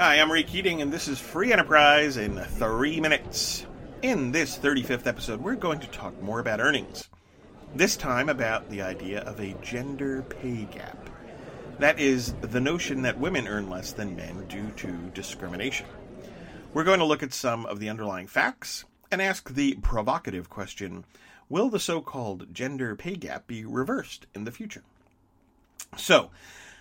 Hi, I'm Ray Keating, and this is Free Enterprise in three minutes. In this 35th episode, we're going to talk more about earnings. This time about the idea of a gender pay gap. That is, the notion that women earn less than men due to discrimination. We're going to look at some of the underlying facts and ask the provocative question Will the so called gender pay gap be reversed in the future? So,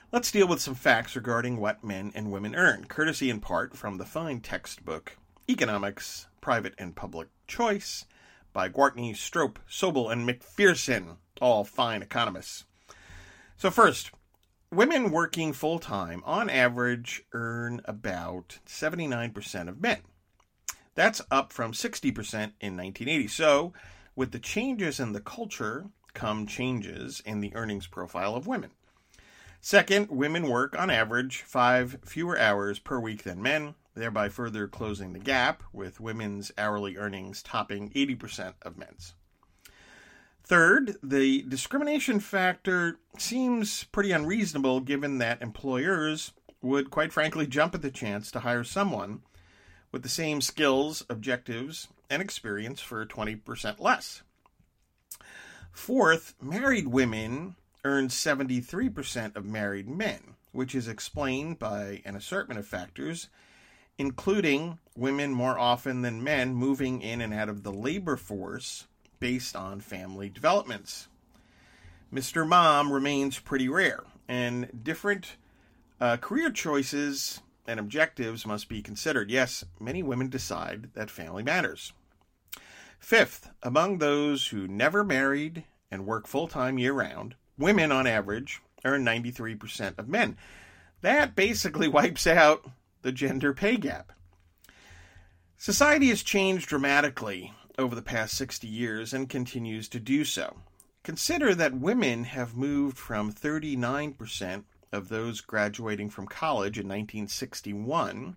Let's deal with some facts regarding what men and women earn, courtesy in part from the fine textbook Economics, Private and Public Choice by Gwartney, Stroup, Sobel, and Macpherson, all fine economists. So, first, women working full time on average earn about 79% of men. That's up from 60% in 1980. So, with the changes in the culture come changes in the earnings profile of women. Second, women work on average five fewer hours per week than men, thereby further closing the gap, with women's hourly earnings topping 80% of men's. Third, the discrimination factor seems pretty unreasonable given that employers would, quite frankly, jump at the chance to hire someone with the same skills, objectives, and experience for 20% less. Fourth, married women earns 73% of married men, which is explained by an assortment of factors, including women more often than men moving in and out of the labor force based on family developments. Mr. Mom remains pretty rare, and different uh, career choices and objectives must be considered. Yes, many women decide that family matters. Fifth, among those who never married and work full time year round, women on average earn 93% of men. That basically wipes out the gender pay gap. Society has changed dramatically over the past 60 years and continues to do so. Consider that women have moved from 39% of those graduating from college in 1961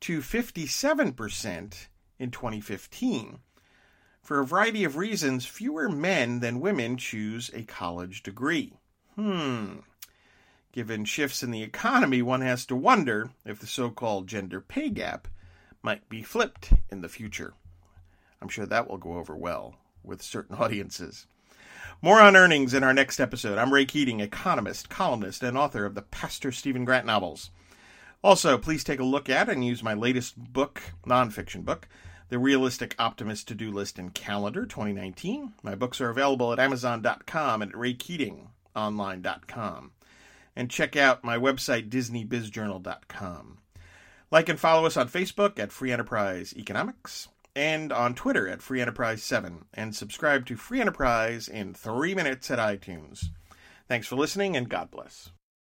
to 57% in 2015. For a variety of reasons, fewer men than women choose a college degree. Hmm. Given shifts in the economy, one has to wonder if the so called gender pay gap might be flipped in the future. I'm sure that will go over well with certain audiences. More on earnings in our next episode. I'm Ray Keating, economist, columnist, and author of the Pastor Stephen Grant novels. Also, please take a look at and use my latest book, nonfiction book, the Realistic Optimist To Do List and Calendar 2019. My books are available at Amazon.com and at RayKeatingOnline.com. And check out my website, DisneyBizJournal.com. Like and follow us on Facebook at Free Enterprise Economics and on Twitter at Free Enterprise 7 and subscribe to Free Enterprise in three minutes at iTunes. Thanks for listening and God bless.